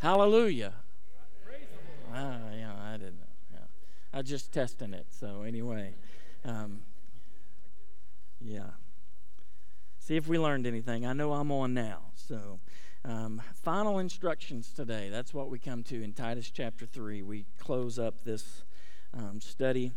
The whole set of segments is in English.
Hallelujah. Ah, yeah, I didn't. Yeah. I was just testing it. So, anyway, um, yeah. See if we learned anything. I know I'm on now. So, um, final instructions today. That's what we come to in Titus chapter 3. We close up this um, study.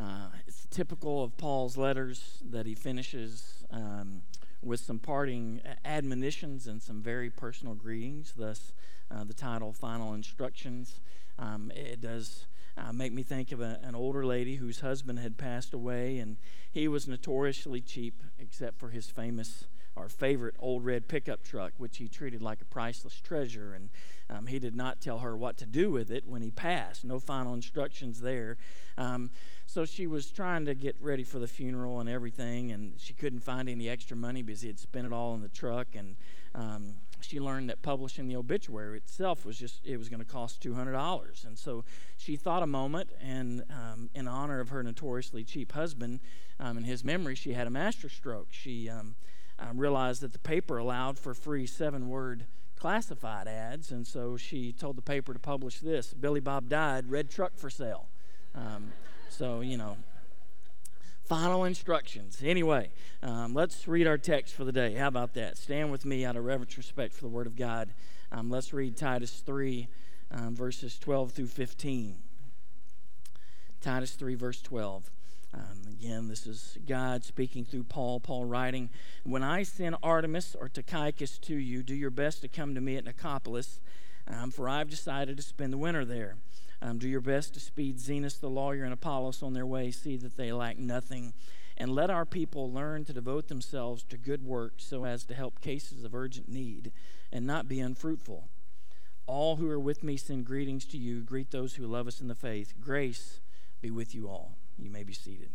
Uh, it's typical of Paul's letters that he finishes um, with some parting admonitions and some very personal greetings, thus, uh, the title Final Instructions. Um, it does uh, make me think of a, an older lady whose husband had passed away, and he was notoriously cheap, except for his famous our favorite old red pickup truck, which he treated like a priceless treasure. And um, he did not tell her what to do with it when he passed. No final instructions there. Um, so she was trying to get ready for the funeral and everything, and she couldn't find any extra money because he had spent it all in the truck. And um, she learned that publishing the obituary itself was just it was going to cost $200 and so she thought a moment and um, in honor of her notoriously cheap husband um, in his memory she had a master stroke she um, realized that the paper allowed for free seven word classified ads, and so she told the paper to publish this Billy Bob died, red truck for sale. Um, so, you know, final instructions. Anyway, um, let's read our text for the day. How about that? Stand with me out of reverence respect for the Word of God. Um, let's read Titus 3, um, verses 12 through 15. Titus 3, verse 12. Um, again, this is God speaking through Paul. Paul writing, When I send Artemas or Tychicus to you, do your best to come to me at Nicopolis, um, for I've decided to spend the winter there. Um, do your best to speed Zenas the lawyer and Apollos on their way, see that they lack nothing. And let our people learn to devote themselves to good work so as to help cases of urgent need and not be unfruitful. All who are with me send greetings to you. Greet those who love us in the faith. Grace be with you all. You may be seated.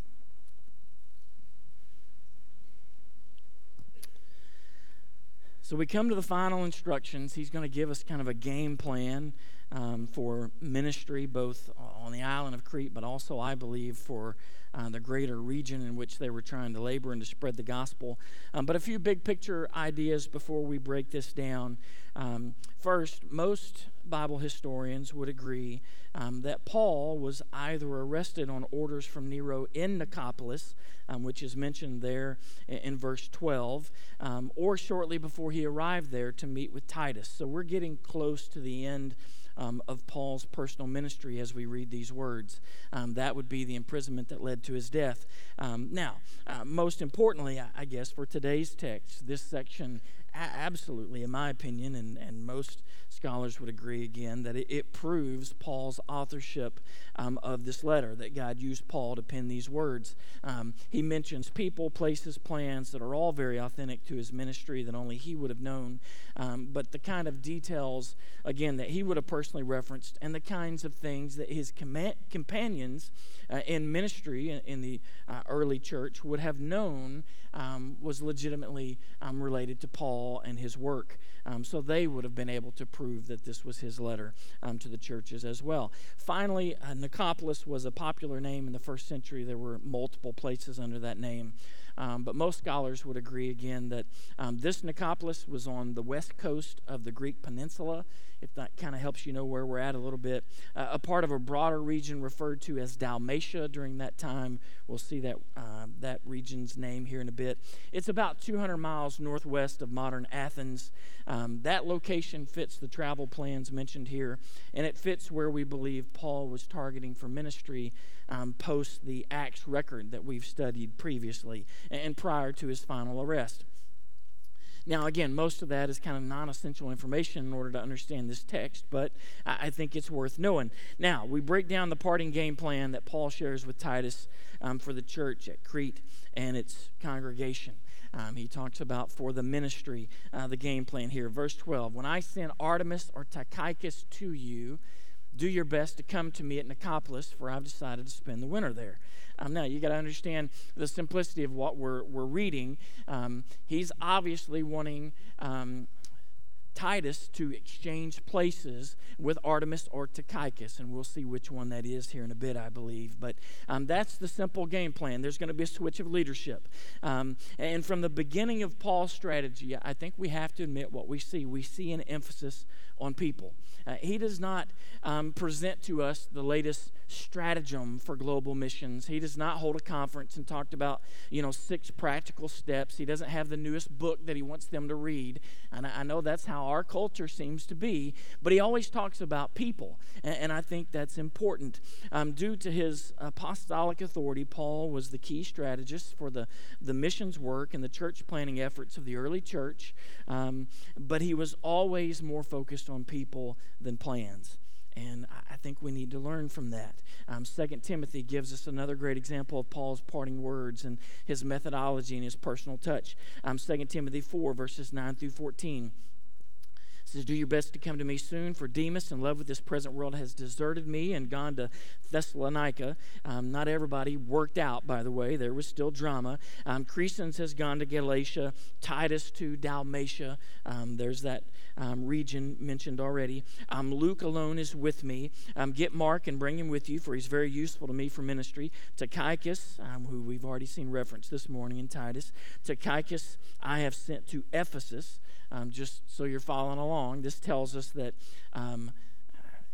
So we come to the final instructions. He's going to give us kind of a game plan um, for ministry, both on the island of Crete, but also, I believe, for uh, the greater region in which they were trying to labor and to spread the gospel. Um, but a few big picture ideas before we break this down. Um, first, most Bible historians would agree um, that Paul was either arrested on orders from Nero in Nicopolis, um, which is mentioned there in, in verse 12, um, or shortly before he arrived there to meet with Titus. So we're getting close to the end. Um, of Paul's personal ministry as we read these words. Um, that would be the imprisonment that led to his death. Um, now, uh, most importantly, I, I, guess for today's text, this section absolutely, in my opinion, and, and most scholars would agree again, that it, it proves Paul's authorship um, of this letter, that God used Paul to pen these words. Um, he mentions people, places, plans that are all very authentic to his ministry that only he would have known, um, but the kind of details, again, that he would have personally referenced, and the kinds of things that his com- companions uh, in ministry in, in the uh, early church would have known um, was legitimately um, related to Paul and his work. Um, so they would have been able to prove that this was his letter um, to the churches as well. Finally, uh, Nicopolis was a popular name in the first century. There were multiple places under that name. Um, but most scholars would agree again that um, this Nicopolis was on the west coast of the Greek peninsula if that kind of helps you know where we're at a little bit. Uh, a part of a broader region referred to as Dalmatia during that time. We'll see that, uh, that region's name here in a bit. It's about 200 miles northwest of modern Athens. Um, that location fits the travel plans mentioned here, and it fits where we believe Paul was targeting for ministry um, post the Acts record that we've studied previously and prior to his final arrest. Now, again, most of that is kind of non essential information in order to understand this text, but I think it's worth knowing. Now, we break down the parting game plan that Paul shares with Titus um, for the church at Crete and its congregation. Um, he talks about for the ministry, uh, the game plan here. Verse 12 When I send Artemas or Tychicus to you, do your best to come to me at Nicopolis, for I've decided to spend the winter there. Um, now, you got to understand the simplicity of what we're, we're reading. Um, he's obviously wanting um, Titus to exchange places with Artemas or Tychicus, and we'll see which one that is here in a bit, I believe. But um, that's the simple game plan. There's going to be a switch of leadership. Um, and from the beginning of Paul's strategy, I think we have to admit what we see. We see an emphasis on people. Uh, he does not um, present to us the latest stratagem for global missions. He does not hold a conference and talk about, you know, six practical steps. He doesn't have the newest book that he wants them to read. And I, I know that's how our culture seems to be, but he always talks about people. And, and I think that's important. Um, due to his apostolic authority, Paul was the key strategist for the, the missions work and the church planning efforts of the early church. Um, but he was always more focused on people than plans. And I think we need to learn from that. Um, 2 Timothy gives us another great example of Paul's parting words and his methodology and his personal touch. Um, 2 Timothy 4, verses 9 through 14 says, Do your best to come to me soon, for Demas, in love with this present world, has deserted me and gone to Thessalonica. Um, not everybody worked out, by the way. There was still drama. Um, Crescens has gone to Galatia, Titus to Dalmatia. Um, there's that um, region mentioned already. Um, Luke alone is with me. Um, get Mark and bring him with you, for he's very useful to me for ministry. Tychicus, who we've already seen reference this morning in Titus. Tychicus I have sent to Ephesus. Um, just so you're following along, this tells us that um,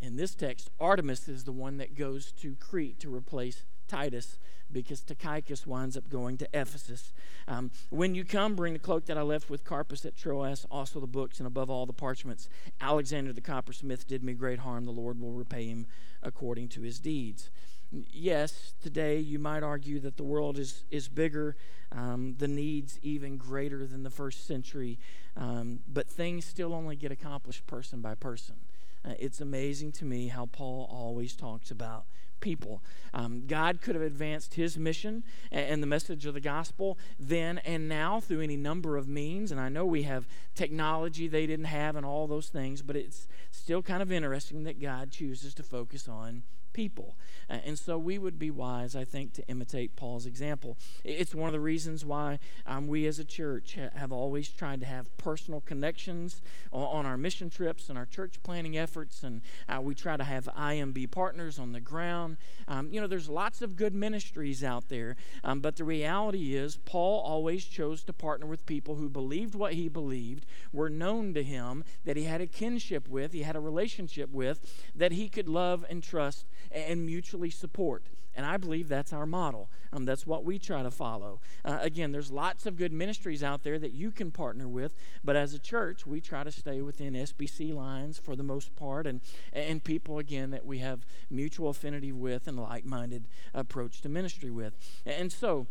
in this text, Artemas is the one that goes to Crete to replace Titus because Tychicus winds up going to Ephesus. Um, when you come, bring the cloak that I left with Carpus at Troas, also the books, and above all the parchments. Alexander the coppersmith did me great harm. The Lord will repay him according to his deeds. Yes, today you might argue that the world is, is bigger, um, the needs even greater than the first century, um, but things still only get accomplished person by person. Uh, it's amazing to me how Paul always talks about people. Um, God could have advanced his mission and the message of the gospel then and now through any number of means. And I know we have technology they didn't have and all those things, but it's still kind of interesting that God chooses to focus on people. And so we would be wise, I think, to imitate Paul's example. It's one of the reasons why um, we as a church have always tried to have personal connections on our mission trips and our church planning efforts. And uh, we try to have IMB partners on the ground. Um, you know, there's lots of good ministries out there. Um, but the reality is, Paul always chose to partner with people who believed what he believed, were known to him, that he had a kinship with, he had a relationship with, that he could love and trust and mutually support. And I believe that's our model. Um, that's what we try to follow. Uh, again, there's lots of good ministries out there that you can partner with, but as a church, we try to stay within SBC lines for the most part, and and people again that we have mutual affinity with and like-minded approach to ministry with. And so,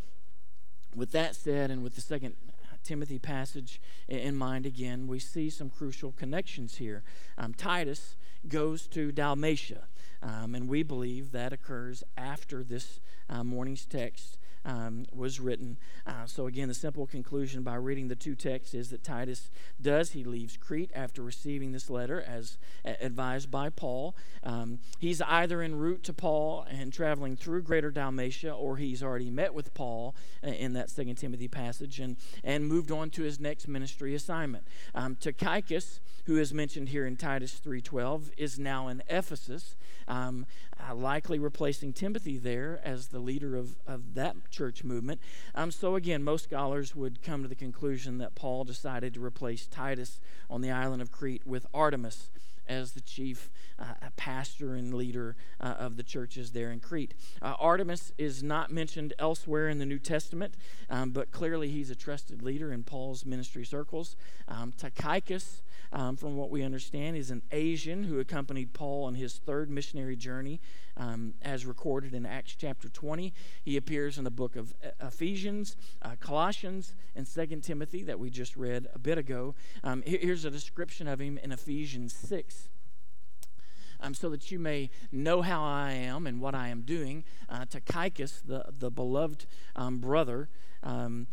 with that said, and with the second Timothy passage in mind again, we see some crucial connections here. Um, Titus goes to Dalmatia. Um, and we believe that occurs after this uh, morning's text um, was written. Uh, so, again, the simple conclusion by reading the two texts is that Titus does. He leaves Crete after receiving this letter, as advised by Paul. Um, he's either en route to Paul and traveling through greater Dalmatia, or he's already met with Paul uh, in that Second Timothy passage and, and moved on to his next ministry assignment. Um, Tychicus, who is mentioned here in Titus 3.12, is now in Ephesus um, uh, likely replacing Timothy there as the leader of, of that church movement. Um, so, again, most scholars would come to the conclusion that Paul decided to replace Titus on the island of Crete with Artemas as the chief uh, pastor and leader uh, of the churches there in Crete. Uh, Artemas is not mentioned elsewhere in the New Testament, um, but clearly he's a trusted leader in Paul's ministry circles. Um, Tychicus um, from what we understand, is an Asian who accompanied Paul on his third missionary journey, um, as recorded in Acts chapter 20. He appears in the book of Ephesians, uh, Colossians, and Second Timothy that we just read a bit ago. Um, here's a description of him in Ephesians 6. Um, so that you may know how I am and what I am doing. Uh, Tychicus, the, the beloved um, brother, um,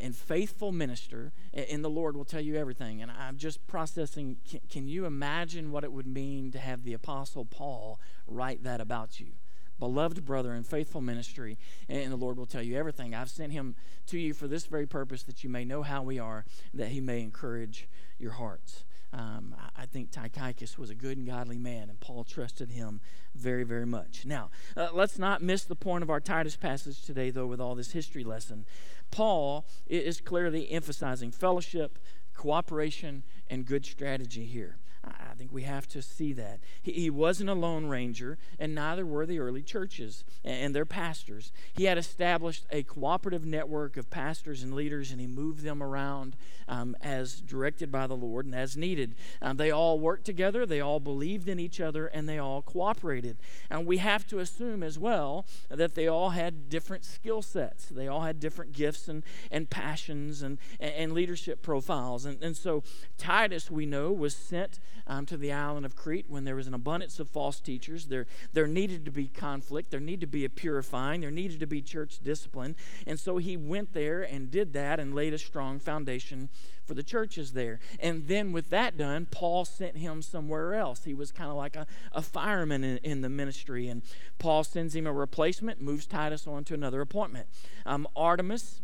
and faithful minister in the Lord will tell you everything. And I'm just processing can, can, you imagine what it would mean to have the Apostle Paul write that about you? beloved brother in faithful ministry, and the Lord will tell you everything. I've sent him to you for this very purpose, that you may know how we are, that he may encourage your hearts. Um, I think Tychicus was a good and godly man, and Paul trusted him very, very much. Now, uh, let's not miss the point of our Titus passage today, though, with all this history lesson. Paul is clearly emphasizing fellowship, cooperation, and good strategy here. I think we have to see that. He, he, wasn't a lone ranger, and neither were the early churches and, and, their pastors. He had established a cooperative network of pastors and leaders, and he moved them around um, as directed by the Lord and as needed. Um, they all worked together, they all believed in each other, and they all cooperated. And we have to assume as well that they all had different skill sets, they all had different gifts and, and passions and, and leadership profiles. And, and so Titus, we know, was sent um, to the island of Crete when there was an abundance of false teachers. There, there needed to be conflict, there needed to be a purifying, there needed to be church discipline. And so he went there and did that and laid a strong foundation for the churches there. And then with that done, Paul sent him somewhere else. He was kind of like a, a fireman in, in, the ministry. And Paul sends him a replacement, moves Titus on to another appointment. Um, Artemas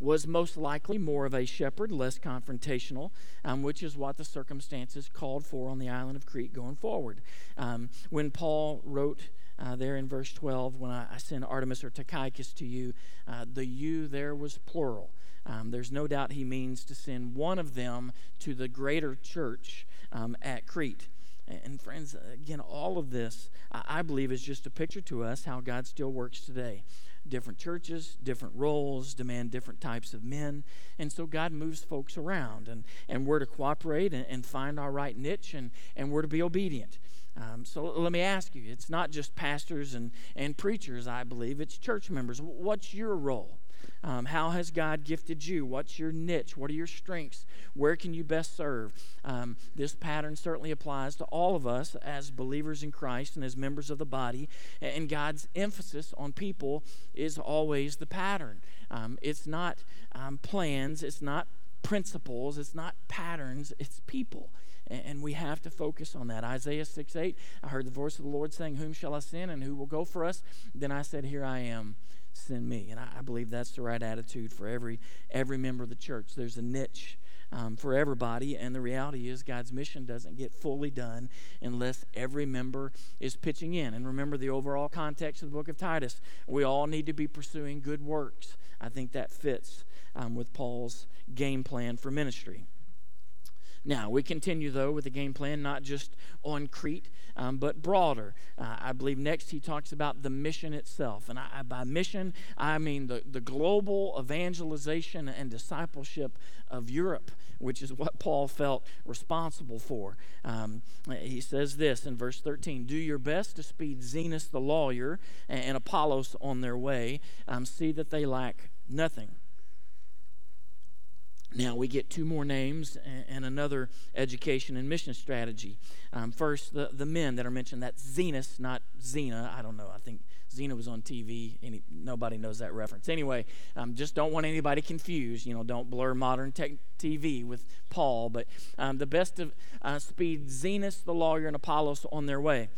was most likely more of a shepherd, less confrontational, um, which is what the circumstances called for on the island of Crete going forward. Um, when Paul wrote uh, there in verse 12, when I, I send Artemas or Tychicus to you, uh, the you there was plural. Um, there's no doubt he means to send one of them to the greater church um, at Crete. And, friends, again, all of this, I believe, is just a picture to us how God still works today different churches, different roles, demand different types of men. And so God moves folks around, and, and we're to cooperate and, and find our right niche, and, and we're to be obedient. Um, so let me ask you it's not just pastors and, and preachers, I believe, it's church members. What's your role? Um, how has God gifted you? What's your niche? What are your strengths? Where can you best serve? Um, this pattern certainly applies to all of us as believers in Christ and as members of the body. And God's emphasis on people is always the pattern. Um, it's not um, plans, it's not principles, it's not patterns, it's people and we have to focus on that. Isaiah 6 8, I heard the voice of the Lord saying, Whom shall I send and who will go for us? Then I said, Here I am send me. And I, I, believe that's the right attitude for every every member of the church. There's a niche um, for everybody, and the reality is God's mission doesn't get fully done unless every member is pitching in. And remember the overall context of the book of Titus. We all need to be pursuing good works. I think that fits um, with Paul's game plan for ministry. Now, we continue, though, with the game plan, not just on Crete, um, but broader. Uh, I believe next he talks about the mission itself. And I, by mission, I mean the, the global evangelization and discipleship of Europe, which is what Paul felt responsible for. Um, he says this in verse 13 Do your best to speed Zenas the lawyer and, and Apollos on their way, um, see that they lack nothing. Now we get two more names and, another education and mission strategy. Um, first, the, the men that are mentioned. That's Zenas, not Zena. I don't know. I think Xena was on TV. Any, nobody knows that reference. Anyway, um, just don't want anybody confused. You know, don't blur modern tech TV with Paul. But um, the best of uh, speed, Zenas the lawyer and Apollos on their way.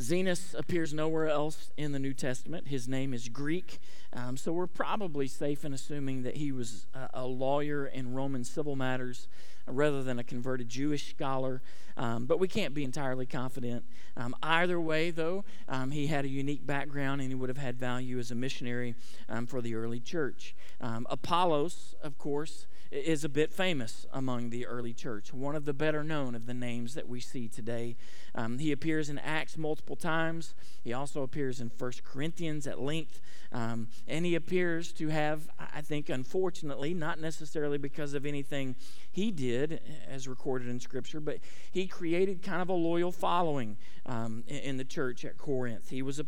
Zenas appears nowhere else in the New Testament. His name is Greek, um, so we're probably safe in assuming that he was a, a lawyer in Roman civil matters rather than a converted Jewish scholar. Um, but we can't be entirely confident. Um, either way, though, um, he had a unique background and he would have had value as a missionary um, for the early church. Um, Apollos, of course, is a bit famous among the early church, one of the better known of the names that we see today. Um, he appears in Acts multiple times. He also appears in First Corinthians at length. Um, and he appears to have, I think, unfortunately, not necessarily because of anything he did, as recorded in Scripture, but he created kind of a loyal following um, in, the church at Corinth. He was, a,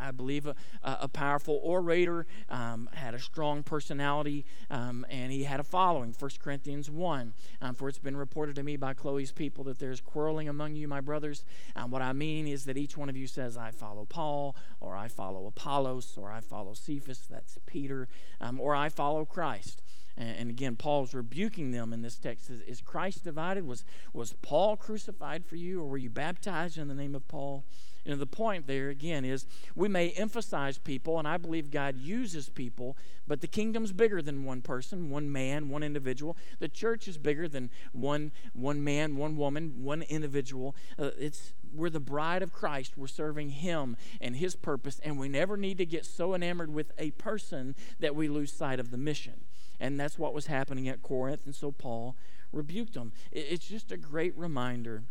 I believe, a, a powerful orator, um, had a strong personality, um, and he had a following. 1 Corinthians 1 um, For it's been reported to me by Chloe's people that there's quarreling among you, my brothers. And what I mean is that each one of you says, I follow Paul, or I follow Apollos, or I follow Cephas, that's Peter, um, or I follow Christ. And, and again, Paul's rebuking them in this text. Is, is Christ divided? Was, was Paul crucified for you, or were you baptized in the name of Paul? Know, the point there, again, is we may emphasize people, and I believe God uses people, but the kingdom's bigger than one person, one man, one individual. The church is bigger than one, one man, one woman, one individual. Uh, it's we're the bride of Christ. We're serving Him and His purpose, and we never need to get so enamored with a person that we lose sight of the mission. And that's what was happening at Corinth, and so Paul rebuked them. It's just a great reminder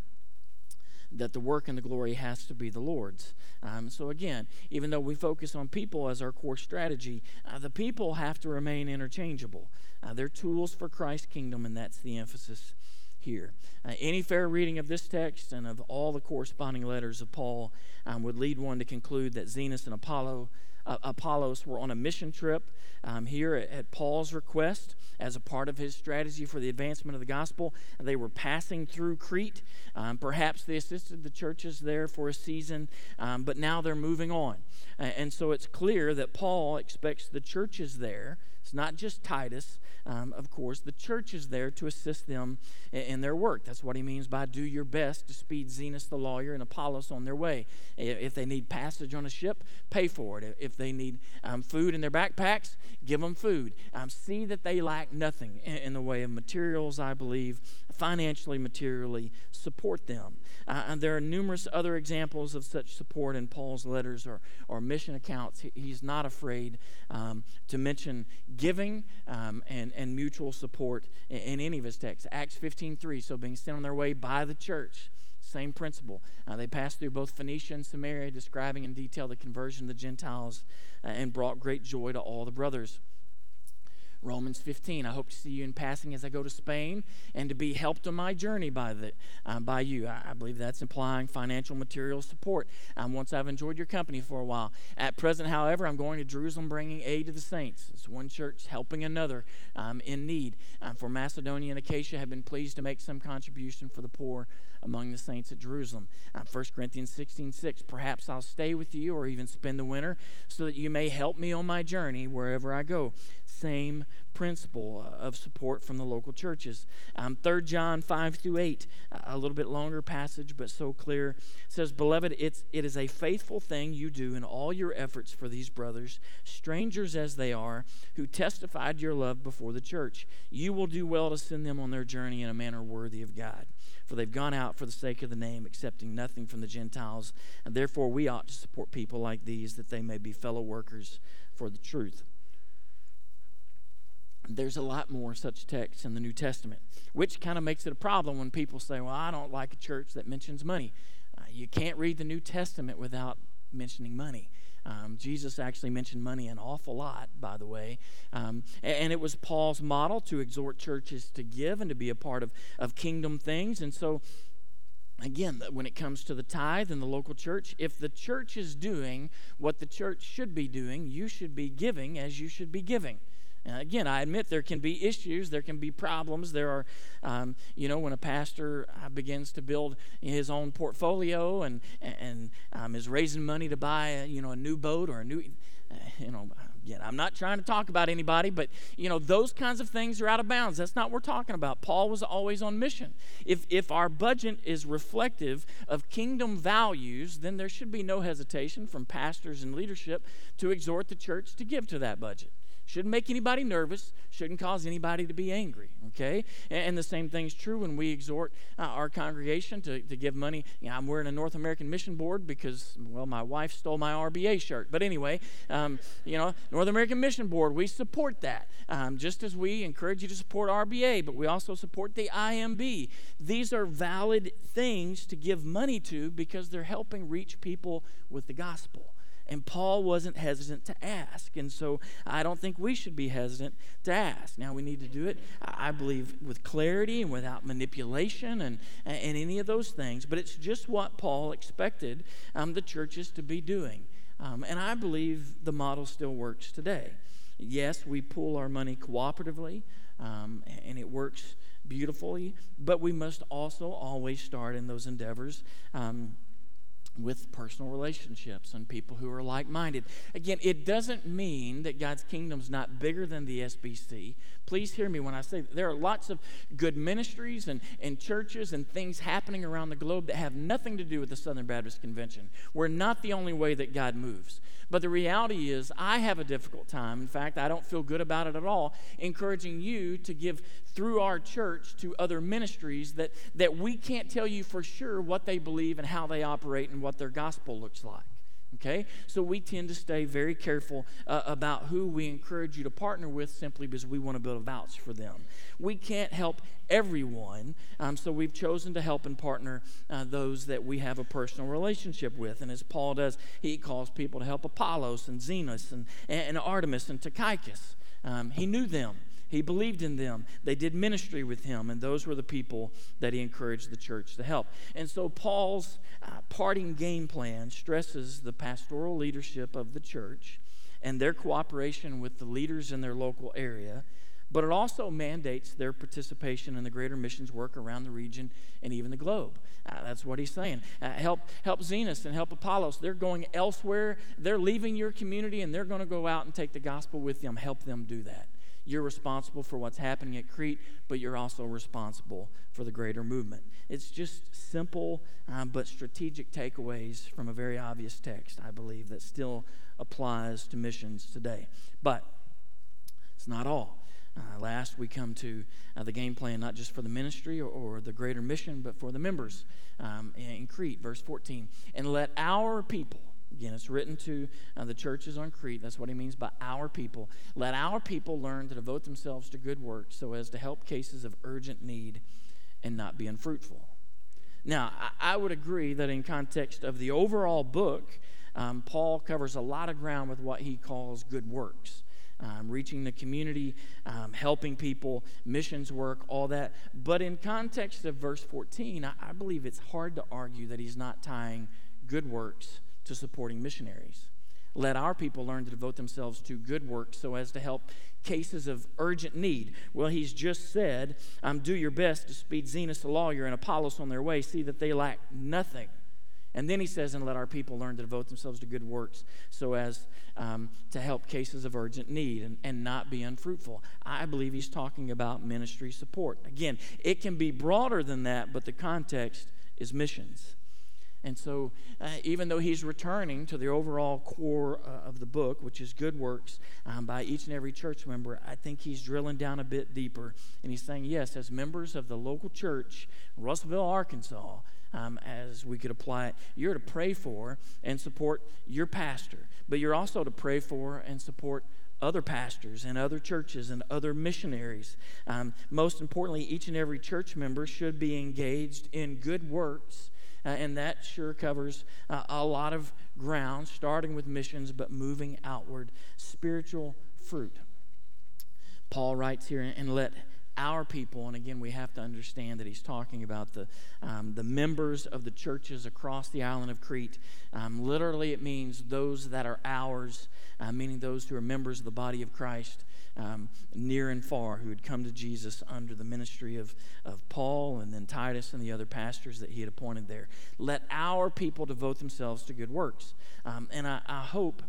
that the work and the glory has to be the Lord's. Um, so, again, even though we focus on people as our core strategy, uh, the people have to remain interchangeable. Uh, they're tools for Christ's kingdom, and that's the emphasis here. Uh, any fair reading of this text and of all the corresponding letters of Paul um, would lead one to conclude that Zenas and Apollo, uh, Apollos were on a mission trip um, here at, at, Paul's request as a part of his strategy for the advancement of the gospel. They were passing through Crete. Um, perhaps they assisted the churches there for a season, um, but now they're moving on. Uh, and so it's clear that Paul expects the churches there it's not just Titus, um, of course. The church is there to assist them in, in, their work. That's what he means by do your best to speed Zenas the lawyer and Apollos on their way. If they need passage on a ship, pay for it. If they need um, food in their backpacks, give them food. Um, see that they lack nothing in, in the way of materials, I believe, financially, materially, support them. Uh, and there are numerous other examples of such support in Paul's letters or, or mission accounts. He, he's not afraid um, to mention giving um, and, and mutual support in, in, any of his texts. Acts 15.3, so being sent on their way by the church. Same principle. Uh, they passed through both Phoenicia and Samaria, describing in detail the conversion of the Gentiles uh, and brought great joy to all the brothers. Romans 15. I hope to see you in passing as I go to Spain and to be helped on my journey by, the, uh, by you. I, I, believe that's implying financial material support um, once I've enjoyed your company for a while. At present, however, I'm going to Jerusalem bringing aid to the saints. It's one church helping another um, in need. Um, for Macedonia and Achaia have been pleased to make some contribution for the poor among the saints at Jerusalem. Uh, 1 Corinthians 16 6. Perhaps I'll stay with you or even spend the winter so that you may help me on my journey wherever I go same principle uh, of support from the local churches. Um, 3 John 5 through 8, a little bit longer passage, but so clear, says, Beloved, it's, it is a faithful thing you do in all your efforts for these brothers, strangers as they are, who testified your love before the church. You will do well to send them on their journey in a manner worthy of God. For they've gone out for the sake of the name, accepting nothing from the Gentiles. And therefore, we ought to support people like these that they may be fellow workers for the truth there's a lot more such texts in the New Testament, which kind of makes it a problem when people say, Well, I don't like a church that mentions money. Uh, you can't read the New Testament without mentioning money. Um, Jesus actually mentioned money an awful lot, by the way. Um, and, and, it was Paul's model to exhort churches to give and to be a part of, of kingdom things. And so, again, when it comes to the tithe and the local church, if the church is doing what the church should be doing, you should be giving as you should be giving. Uh, again, I admit there can be issues, there can be problems. There are, um, you know, when a pastor uh, begins to build his own portfolio and and um, is raising money to buy, a, you know, a new boat or a new, uh, you know, again, I'm not trying to talk about anybody, but you know, those kinds of things are out of bounds. That's not what we're talking about. Paul was always on mission. If if our budget is reflective of kingdom values, then there should be no hesitation from pastors and leadership to exhort the church to give to that budget. Shouldn't make anybody nervous, shouldn't cause anybody to be angry, okay? And, and the same thing's true when we exhort uh, our congregation to, to give money. You know, I'm wearing a North American Mission Board because, well, my wife stole my RBA shirt. But anyway, um, you know, North American Mission Board, we support that. Um, just as we encourage you to support RBA, but we also support the IMB. These are valid things to give money to because they're helping reach people with the gospel. And Paul wasn't hesitant to ask. And so I don't think we should be hesitant to ask. Now, we need to do it, I believe, with clarity and without manipulation and, and any of those things. But it's just what Paul expected um, the churches to be doing. Um, and I believe the model still works today. Yes, we pool our money cooperatively, um, and it works beautifully, but we must also always start in those endeavors. With personal relationships and people who are like minded. Again, it doesn't mean that God's kingdom is not bigger than the SBC. Please hear me when I say that. there are lots of good ministries and, and churches and things happening around the globe that have nothing to do with the Southern Baptist Convention. We're not the only way that God moves. But the reality is, I have a difficult time. In fact, I don't feel good about it at all, encouraging you to give through our church to other ministries that, that we can't tell you for sure what they believe and how they operate and what their gospel looks like. Okay? So we tend to stay very careful uh, about who we encourage you to partner with simply because we want to build a vouch for them. We can't help everyone, um, so we've chosen to help and partner uh, those that we have a personal relationship with. And as Paul does, he calls people to help Apollos and Zenas and, and Artemas and Tychicus. Um, he knew them. He believed in them. They did ministry with him, and those were the people that he encouraged the church to help. And so Paul's uh, parting game plan stresses the pastoral leadership of the church and their cooperation with the leaders in their local area, but it also mandates their participation in the greater missions work around the region and even the globe. Uh, that's what he's saying. Uh, help, help Zenas and help Apollos. They're going elsewhere. They're leaving your community and they're going to go out and take the gospel with them. Help them do that. You're responsible for what's happening at Crete, but you're also responsible for the greater movement. It's just simple um, but strategic takeaways from a very obvious text, I believe, that still applies to missions today. But it's not all. Uh, last, we come to uh, the game plan not just for the ministry or, or, the greater mission, but for the members um, in Crete, verse 14. And let our people, Again, it's written to uh, the churches on Crete. That's what he means by our people. Let our people learn to devote themselves to good works so as to help cases of urgent need and not be unfruitful. Now, I, I would agree that in context of the overall book, um, Paul covers a lot of ground with what he calls good works. Um, reaching the community, um, helping people, missions work, all that. But in context of verse 14, I, I believe it's hard to argue that he's not tying good works to supporting missionaries. Let our people learn to devote themselves to good works so as to help cases of urgent need. Well, he's just said, um, Do your best to speed Zenas the lawyer and Apollos on their way, see that they lack nothing. And then he says, and let our people learn to devote themselves to good works so as um, to help cases of urgent need and, and not be unfruitful. I believe he's talking about ministry support. Again, it can be broader than that, but the context is missions. And so, uh, even though he's returning to the overall core uh, of the book, which is good works um, by each and every church member, I think he's drilling down a bit deeper. And he's saying, yes, as members of the local church, Russellville, Arkansas, um, as we could apply it, you're to pray for and support your pastor, but you're also to pray for and support other pastors and other churches and other missionaries. Um, most importantly, each and every church member should be engaged in good works uh, and that sure covers uh, a lot of ground, starting with missions, but moving outward. Spiritual fruit. Paul writes here, and let our people, and again, we have to understand that he's talking about the, um, the members of the churches across the island of Crete. Um, literally, it means those that are ours, uh, meaning those who are members of the body of Christ um, near and far who had come to Jesus under the ministry of, of Paul and then Titus and the other pastors that he had appointed there. Let our people devote themselves to good works. Um, and I, I hope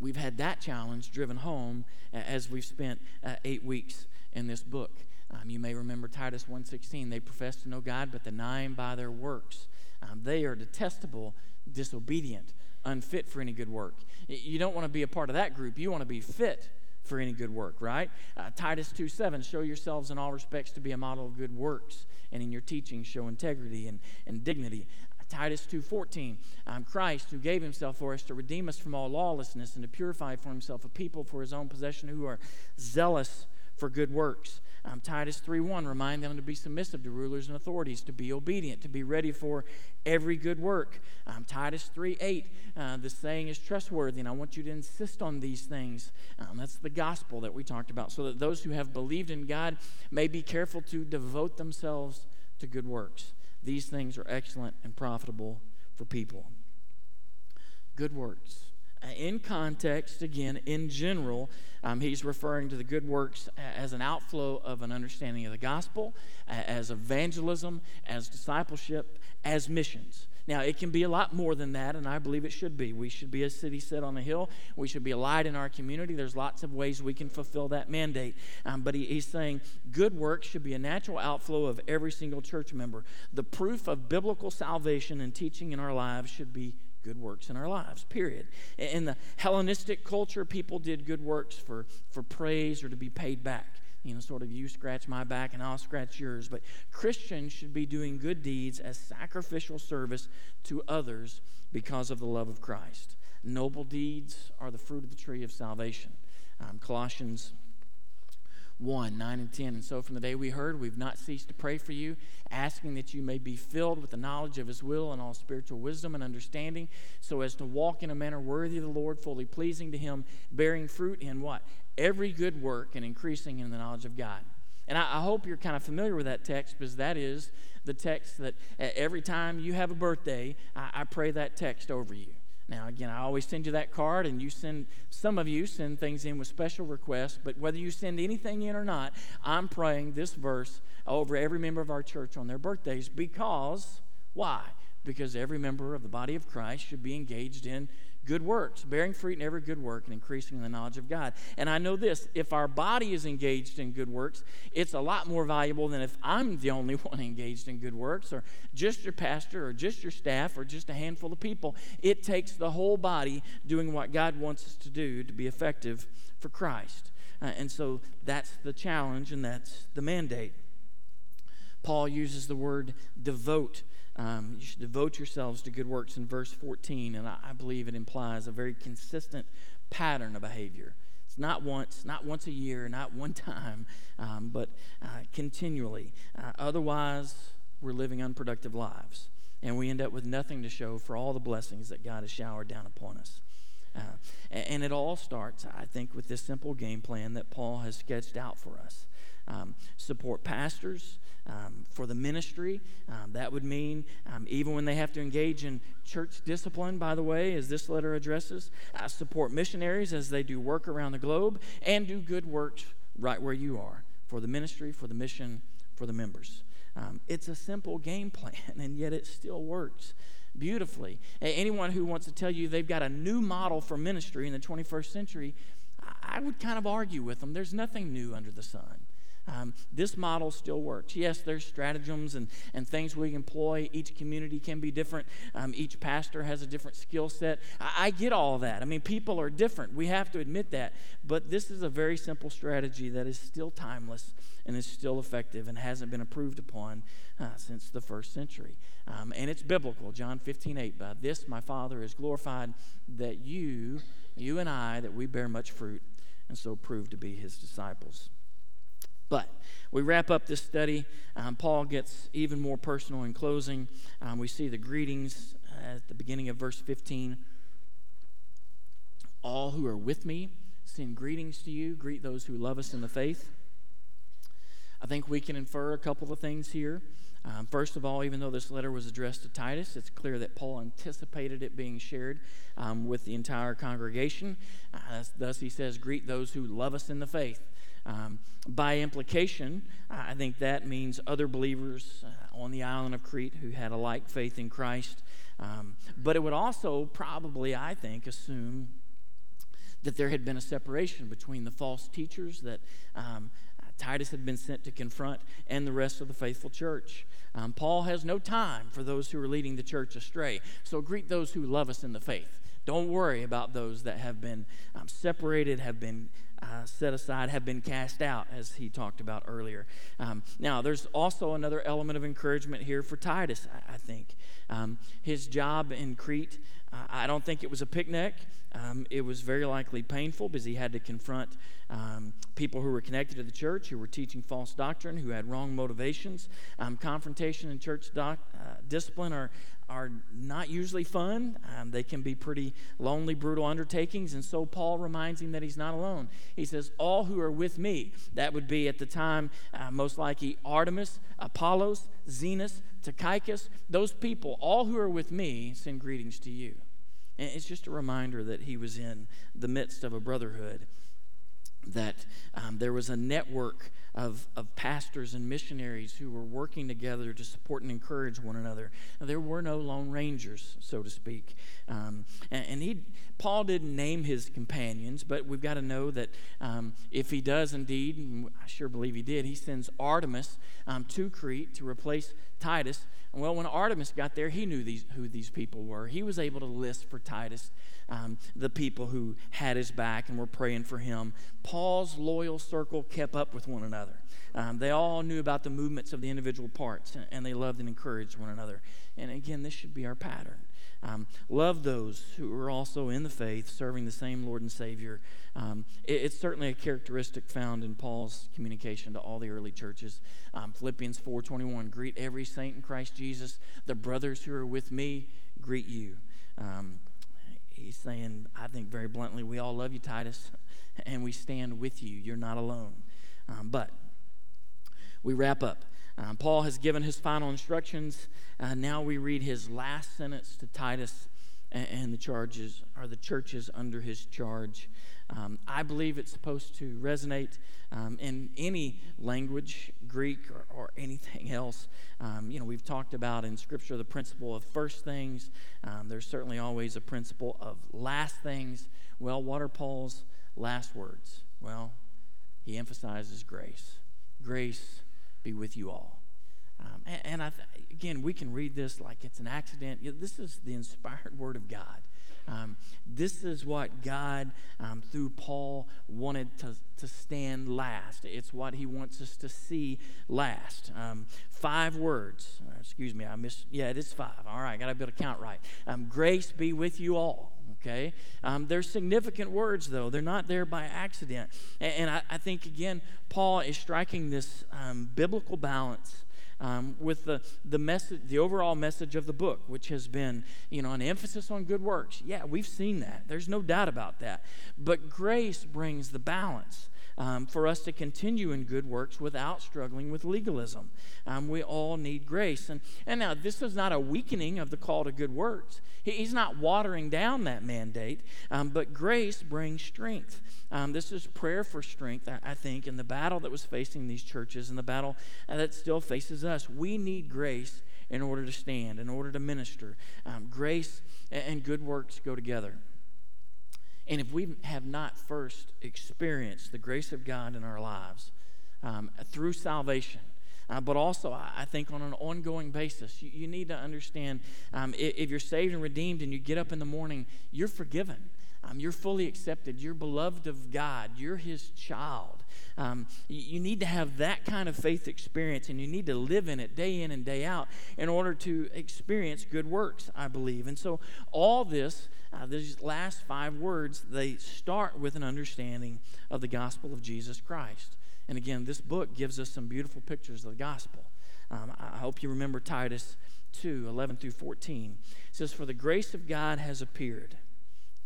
we've had that challenge driven home as we've spent uh, eight weeks in this book. Um, you may remember Titus 1.16. They profess to know God, but deny him by their works. Um, they are detestable, disobedient, unfit for any good work. You don't want to be a part of that group. You want to be fit for any good work, right? Uh, Titus 2 7, show yourselves in all respects to be a model of good works, and in your teaching show integrity and, and dignity. Uh, Titus 2:14, um, Christ who gave himself for us to redeem us from all lawlessness and to purify for himself a people for his own possession who are zealous for good works. Um, Titus 3:1 remind them to be submissive to rulers and authorities, to be obedient, to be ready for every good work. Um, Titus 3:8 uh, the saying is trustworthy, and I want you to insist on these things. Um, that's the gospel that we talked about, so that those who have believed in God may be careful to devote themselves to good works. These things are excellent and profitable for people. Good works. In context, again, in general, um, he's referring to the good works as an outflow of an understanding of the gospel, as evangelism, as discipleship, as missions. Now, it can be a lot more than that, and I believe it should be. We should be a city set on a hill. We should be a light in our community. There's lots of ways we can fulfill that mandate. Um, but he, he's saying good works should be a natural outflow of every single church member. The proof of biblical salvation and teaching in our lives should be good works in our lives, period. In the Hellenistic culture, people did good works for, for praise or to be paid back you know, sort of you scratch my back and I'll scratch yours. But Christians should be doing good deeds as sacrificial service to others because of the love of Christ. Noble deeds are the fruit of the tree of salvation. Um, Colossians 1 9 and 10. And so from the day we heard, we've not ceased to pray for you, asking that you may be filled with the knowledge of his will and all spiritual wisdom and understanding, so as to walk in a manner worthy of the Lord, fully pleasing to him, bearing fruit in what? every good work and increasing in the knowledge of God. And I, I, hope you're kind of familiar with that text because that is the text that every time you have a birthday, I, I pray that text over you. Now, again, I always send you that card, and you send, some of you send things in with special requests, but whether you send anything in or not, I'm praying this verse over every member of our church on their birthdays because, why? Because every member of the body of Christ should be engaged in good works, bearing fruit in every good work and increasing in the knowledge of God. And I know this if our body is engaged in good works, it's a lot more valuable than if I'm the only one engaged in good works, or just your pastor, or just your staff, or just a handful of people. It takes the whole body doing what God wants us to do to be effective for Christ. Uh, and so that's the challenge and that's the mandate. Paul uses the word devote um, you should devote yourselves to good works in verse 14, and I, I believe it implies a very consistent pattern of behavior. It's not once, not once a year, not one time, um, but uh, continually. Uh, otherwise, we're living unproductive lives, and we end up with nothing to show for all the blessings that God has showered down upon us. Uh, and it all starts, I think, with this simple game plan that Paul has sketched out for us. Um, support pastors, um, for the ministry. Um, that would mean um, even when they have to engage in church discipline, by the way, as this letter addresses, I support missionaries as they do work around the globe and do good works right where you are for the ministry, for the mission, for the members. Um, it's a simple game plan, and yet it still works beautifully. Anyone who wants to tell you they've got a new model for ministry in the 21st century, I would kind of argue with them. There's nothing new under the sun. Um, this model still works. Yes, there's stratagems and, and things we employ. Each community can be different. Um, each pastor has a different skill set. I, I, get all that. I mean, people are different. We have to admit that. But this is a very simple strategy that is still timeless and is still effective and hasn't been approved upon uh, since the first century. Um, and it's biblical. John 15, 8. By this my Father is glorified that you, you and I, that we bear much fruit and so prove to be his disciples. But we wrap up this study. Um, Paul gets even more personal in closing. Um, we see the greetings at the beginning of verse 15. All who are with me send greetings to you. Greet those who love us in the faith. I think we can infer a couple of things here. Um, first of all, even though this letter was addressed to Titus, it's clear that Paul anticipated it being shared um, with the entire congregation. Uh, thus, he says, Greet those who love us in the faith. Um, by implication, I think that means other believers uh, on the island of Crete who had a like faith in Christ. Um, but it would also probably, I think, assume that there had been a separation between the false teachers that um, Titus had been sent to confront and the rest of the faithful church. Um, Paul has no time for those who are leading the church astray. So greet those who love us in the faith. Don't worry about those that have been um, separated, have been uh, set aside have been cast out, as he talked about earlier. Um, now, there's also another element of encouragement here for Titus, I, I think. Um, his job in Crete, uh, I don't think it was a picnic. Um, it was very likely painful because he had to confront um, people who were connected to the church, who were teaching false doctrine, who had wrong motivations. Um, confrontation and church doc, uh, discipline are, are not usually fun. Um, they can be pretty lonely, brutal undertakings. And so Paul reminds him that he's not alone. He says, All who are with me, that would be at the time uh, most likely Artemas, Apollos, Zenas, Tychicus, those people, all who are with me, send greetings to you. And it's just a reminder that he was in the midst of a brotherhood, that um, there was a network of, of pastors and missionaries who were working together to support and encourage one another. There were no lone rangers, so to speak. Um, and, and he, Paul didn't name his companions, but we've got to know that um, if he does indeed, and I sure believe he did, he sends Artemas um, to Crete to replace Titus. And well, when Artemas got there, he knew these, who these people were. He was able to list for Titus um, the people who had his back and were praying for him. Paul's loyal circle kept up with one another. Um, they all knew about the movements of the individual parts, and they loved and encouraged one another. And again, this should be our pattern. Um, love those who are also in the faith, serving the same Lord and Savior. Um, it, it's certainly a characteristic found in Paul's communication to all the early churches. Um, Philippians 4:21: Greet every saint in Christ Jesus. The brothers who are with me greet you. Um, he's saying, I think very bluntly, we all love you, Titus, and we stand with you. You're not alone. Um, but we wrap up. Um, Paul has given his final instructions. Uh, now we read his last sentence to Titus and, and the charges are the churches under his charge. Um, I believe it's supposed to resonate um, in any language, Greek or, or anything else. Um, you know, we've talked about in Scripture the principle of first things. Um, there's certainly always a principle of last things. Well, what are Paul's last words? Well, he emphasizes grace. Grace be with you all. Um, and, and th- again, we can read this like it's an accident. This is the inspired word of God. Um, this is what God, um, through Paul, wanted to, to stand last. It's what he wants us to see last. Um, five words. Uh, excuse me, I missed. Yeah, it is five. All right, got to be able to count right. Um, grace be with you all okay? Um, they're significant words, though. They're not there by accident. And, and I, I, think, again, Paul is striking this um, biblical balance. Um, with the, the message, the overall message of the book, which has been, you know, an emphasis on good works. Yeah, we've seen that. There's no doubt about that. But grace brings the balance um, for us to continue in good works without struggling with legalism. Um, we all need grace. And, and now, this is not a weakening of the call to good works, he, he's not watering down that mandate, um, but grace brings strength. Um, this is prayer for strength, I, I, think, in the battle that was facing these churches and the battle uh, that still faces us. We need grace in order to stand, in order to minister. Um, grace and, and good works go together. And if we have not first experienced the grace of God in our lives um, through salvation, uh, but also, I think, on an ongoing basis, you, you need to understand um, if, if, you're saved and redeemed and you get up in the morning, you're forgiven. Um, you're fully accepted. You're beloved of God. You're His child. Um, you, you, need to have that kind of faith experience and you need to live in it day in and day out in order to experience good works, I believe. And so, all this uh, these last five words, they start with an understanding of the gospel of Jesus Christ. And again, this book gives us some beautiful pictures of the gospel. Um, I hope you remember Titus 2 11 through 14. It says, For the grace of God has appeared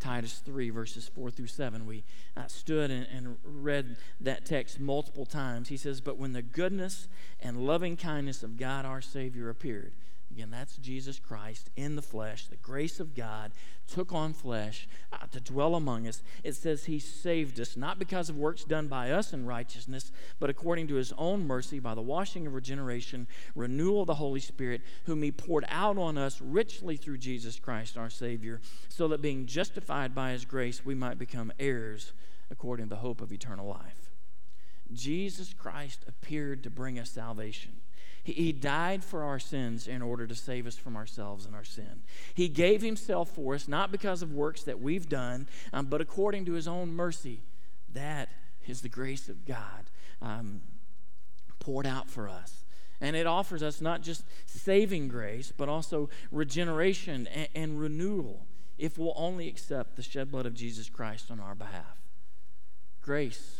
Titus 3, verses 4 through 7. We uh, stood and, and read that text multiple times. He says, But when the goodness and loving kindness of God our Savior appeared, Again, that's Jesus Christ in the flesh. The grace of God took on flesh uh, to dwell among us. It says He saved us, not because of works done by us in righteousness, but according to His own mercy by the washing of regeneration, renewal of the Holy Spirit, whom He poured out on us richly through Jesus Christ our Savior, so that being justified by His grace, we might become heirs according to the hope of eternal life. Jesus Christ appeared to bring us salvation. He, died for our sins in order to save us from ourselves and our sin. He gave himself for us, not because of works that we've done, um, but according to his own mercy. That is the grace of God um, poured out for us. And it offers us not just saving grace, but also regeneration and, and renewal if we'll only accept the shed blood of Jesus Christ on our behalf. Grace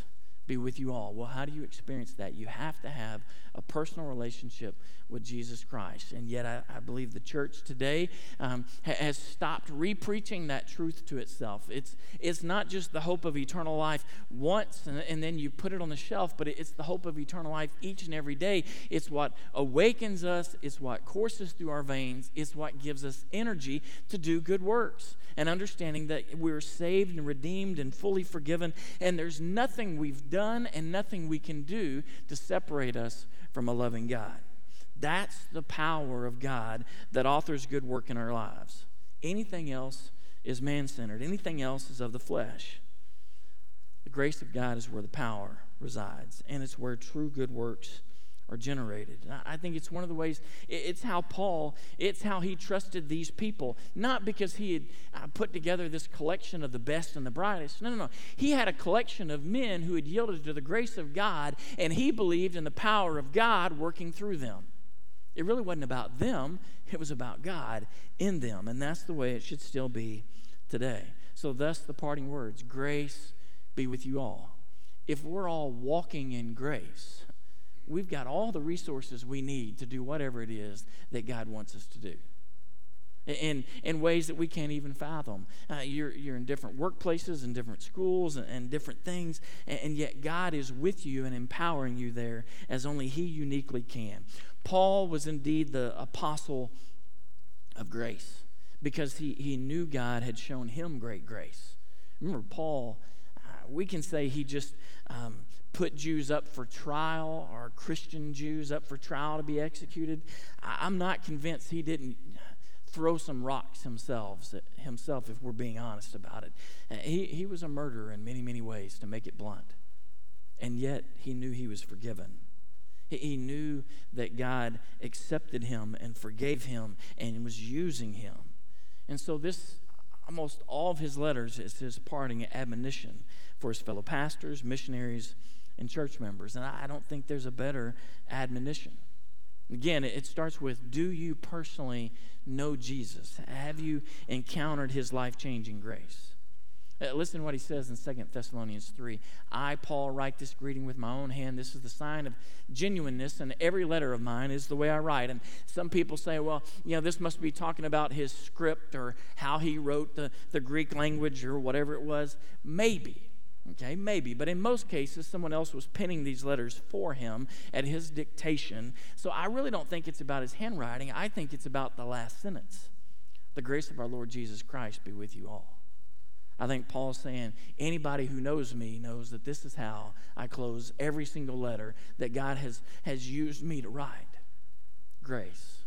be with you all. Well, how do you experience that? You have to have a personal relationship with Jesus Christ. And yet, I, I believe the church today um, ha- has stopped repreaching that truth to itself. It's, it's not just the hope of eternal life once and, and then you put it on the shelf, but it's the hope of eternal life each and every day. It's what awakens us, it's what courses through our veins, it's what gives us energy to do good works. And understanding that we're saved and redeemed and fully forgiven, and there's nothing we've done and nothing we can do to separate us from a loving God. That's the power of God that authors good work in our lives. Anything else is man centered, anything else is of the flesh. The grace of God is where the power resides, and it's where true good works are generated. I think it's one of the ways, it's how Paul, it's how he trusted these people. Not because he had uh, put together this collection of the best and the brightest. No, no, no. He had a collection of men who had yielded to the grace of God, and he believed in the power of God working through them. It really wasn't about them, it was about God in them. And that's the way it should still be today. So, thus, the parting words grace be with you all. If we're all walking in grace, we've got all the resources we need to do whatever it is that God wants us to do. In, in ways that we can't even fathom. Uh, you're, you're in different workplaces and different schools and, and different things, and, and yet God is with you and empowering you there as only He uniquely can. Paul was indeed the apostle of grace because he, he knew God had shown him great grace. Remember, Paul, we can say he just um, put Jews up for trial or Christian Jews up for trial to be executed. I, am not convinced he didn't throw some rocks himself, himself if we're being honest about it. Uh, he, he was a murderer in many, many ways, to make it blunt. And yet, he knew he was forgiven. He knew that God accepted him and forgave him and was using him. And so, this almost all of his letters is his parting admonition for his fellow pastors, missionaries, and church members. And I don't think there's a better admonition. Again, it starts with Do you personally know Jesus? Have you encountered his life changing grace? Uh, listen to what he says in 2 Thessalonians 3. I, Paul, write this greeting with my own hand. This is the sign of genuineness, and every letter of mine is the way I write. And some people say, well, you know, this must be talking about his script or how he wrote the, the Greek language or whatever it was. Maybe. Okay, maybe. But in most cases, someone else was penning these letters for him at his dictation. So I really don't think it's about his handwriting. I think it's about the last sentence. The grace of our Lord Jesus Christ be with you all. I think Paul's saying anybody who knows me knows that this is how I close every single letter that God has, has used me to write. Grace.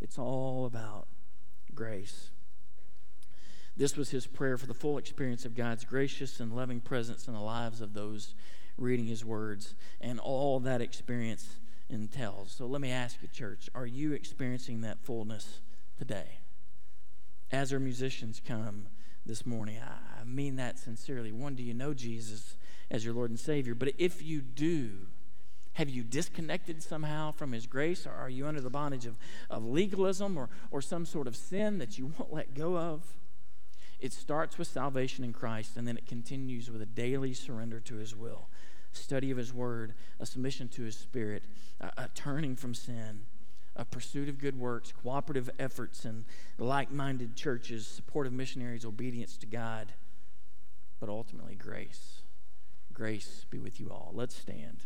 It's all about grace. This was his prayer for the full experience of God's gracious and loving presence in the lives of those reading his words and all that experience entails. So let me ask you, church, are you experiencing that fullness today? As our musicians come, this morning. I mean that sincerely. One, do you know Jesus as your Lord and Savior? But if you do, have you disconnected somehow from His grace? Or are you under the bondage of, of legalism or, or some sort of sin that you won't let go of? It starts with salvation in Christ, and then it continues with a daily surrender to His will, study of His Word, a submission to His Spirit, a, a turning from sin, a pursuit of good works, cooperative efforts, and like minded churches, supportive missionaries, obedience to God, but ultimately grace. Grace be with you all. Let's stand.